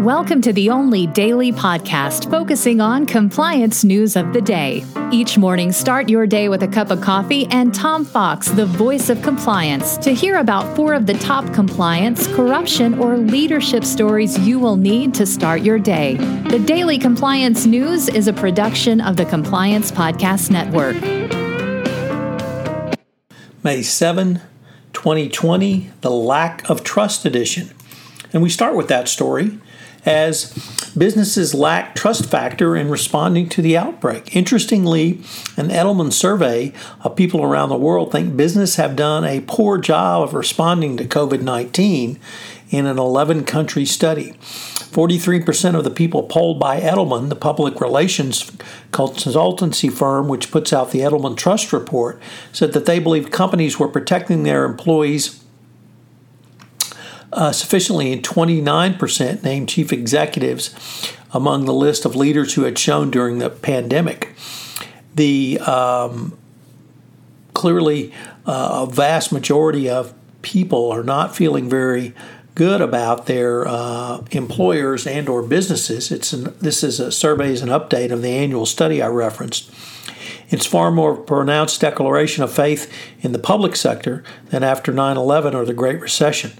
Welcome to the only daily podcast focusing on compliance news of the day. Each morning, start your day with a cup of coffee and Tom Fox, the voice of compliance, to hear about four of the top compliance, corruption, or leadership stories you will need to start your day. The Daily Compliance News is a production of the Compliance Podcast Network. May 7, 2020, the Lack of Trust Edition. And we start with that story as businesses lack trust factor in responding to the outbreak. Interestingly, an Edelman survey of people around the world think business have done a poor job of responding to COVID-19 in an 11 country study. 43% of the people polled by Edelman, the public relations consultancy firm which puts out the Edelman Trust Report, said that they believe companies were protecting their employees uh, sufficiently, and 29% named chief executives among the list of leaders who had shown during the pandemic. The um, clearly uh, a vast majority of people are not feeling very good about their uh, employers and or businesses. It's an, this is a survey is an update of the annual study I referenced. It's far more pronounced declaration of faith in the public sector than after 9/11 or the Great Recession.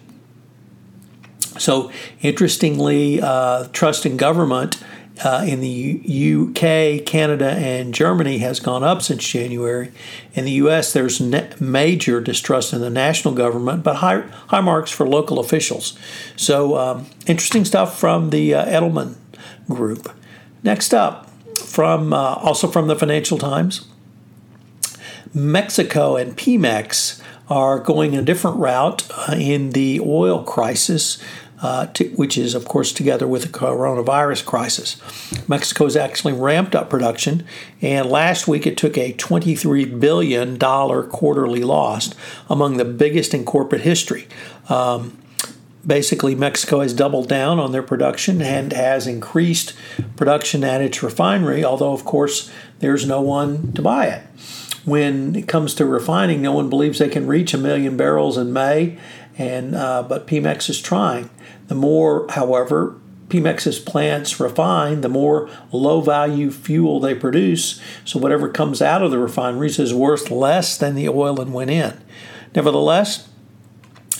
So, interestingly, uh, trust in government uh, in the UK, Canada, and Germany has gone up since January. In the US, there's major distrust in the national government, but high, high marks for local officials. So, um, interesting stuff from the uh, Edelman Group. Next up, from uh, also from the Financial Times, Mexico and Pemex are going a different route uh, in the oil crisis uh, to, which is, of course, together with the coronavirus crisis. Mexico has actually ramped up production, and last week it took a $23 billion quarterly loss, among the biggest in corporate history. Um, basically, Mexico has doubled down on their production and has increased production at its refinery, although, of course, there's no one to buy it. When it comes to refining, no one believes they can reach a million barrels in May, and uh, but Pemex is trying. The more, however, Pemex's plants refine, the more low value fuel they produce. So whatever comes out of the refineries is worth less than the oil that went in. Nevertheless,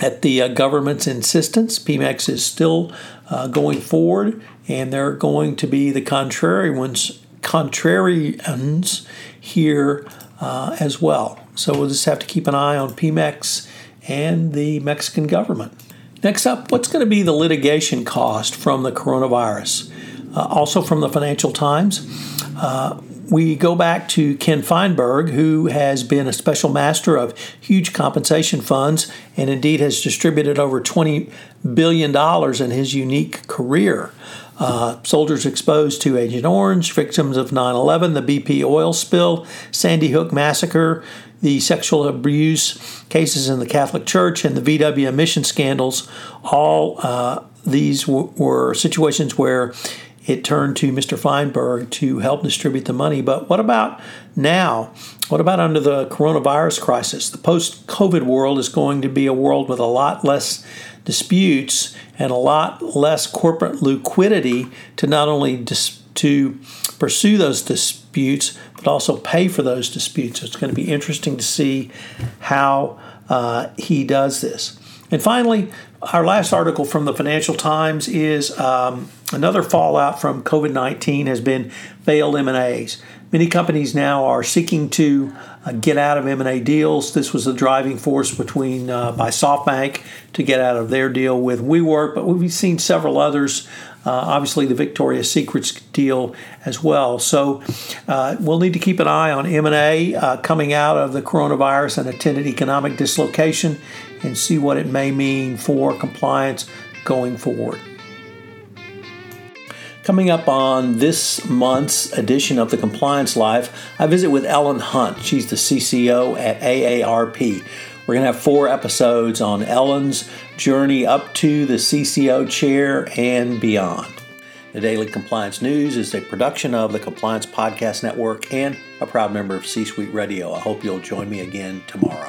at the uh, government's insistence, Pemex is still uh, going forward, and they're going to be the contrary ones, contrarians here uh, as well. So we'll just have to keep an eye on Pemex and the Mexican government. Next up, what's going to be the litigation cost from the coronavirus? Uh, also from the Financial Times, uh, we go back to Ken Feinberg, who has been a special master of huge compensation funds and indeed has distributed over $20 billion in his unique career. Uh, soldiers exposed to Agent Orange, victims of 9 11, the BP oil spill, Sandy Hook massacre, the sexual abuse cases in the Catholic Church, and the VW emission scandals. All uh, these were situations where it turned to Mr. Feinberg to help distribute the money. But what about now? What about under the coronavirus crisis? The post COVID world is going to be a world with a lot less disputes and a lot less corporate liquidity to not only dis- to pursue those disputes but also pay for those disputes. So it's going to be interesting to see how uh, he does this. And finally, our last article from the Financial Times is um, another fallout from COVID 19 has been failed M&As. Many companies now are seeking to uh, get out of M&A deals. This was the driving force between uh, by SoftBank to get out of their deal with WeWork, but we've seen several others. Uh, obviously, the Victoria's Secrets deal as well. So uh, we'll need to keep an eye on M&A uh, coming out of the coronavirus and attendant economic dislocation, and see what it may mean for compliance going forward. Coming up on this month's edition of the Compliance Life, I visit with Ellen Hunt. She's the CCO at AARP. We're going to have four episodes on Ellen's journey up to the CCO chair and beyond. The Daily Compliance News is a production of the Compliance Podcast Network and a proud member of C Suite Radio. I hope you'll join me again tomorrow.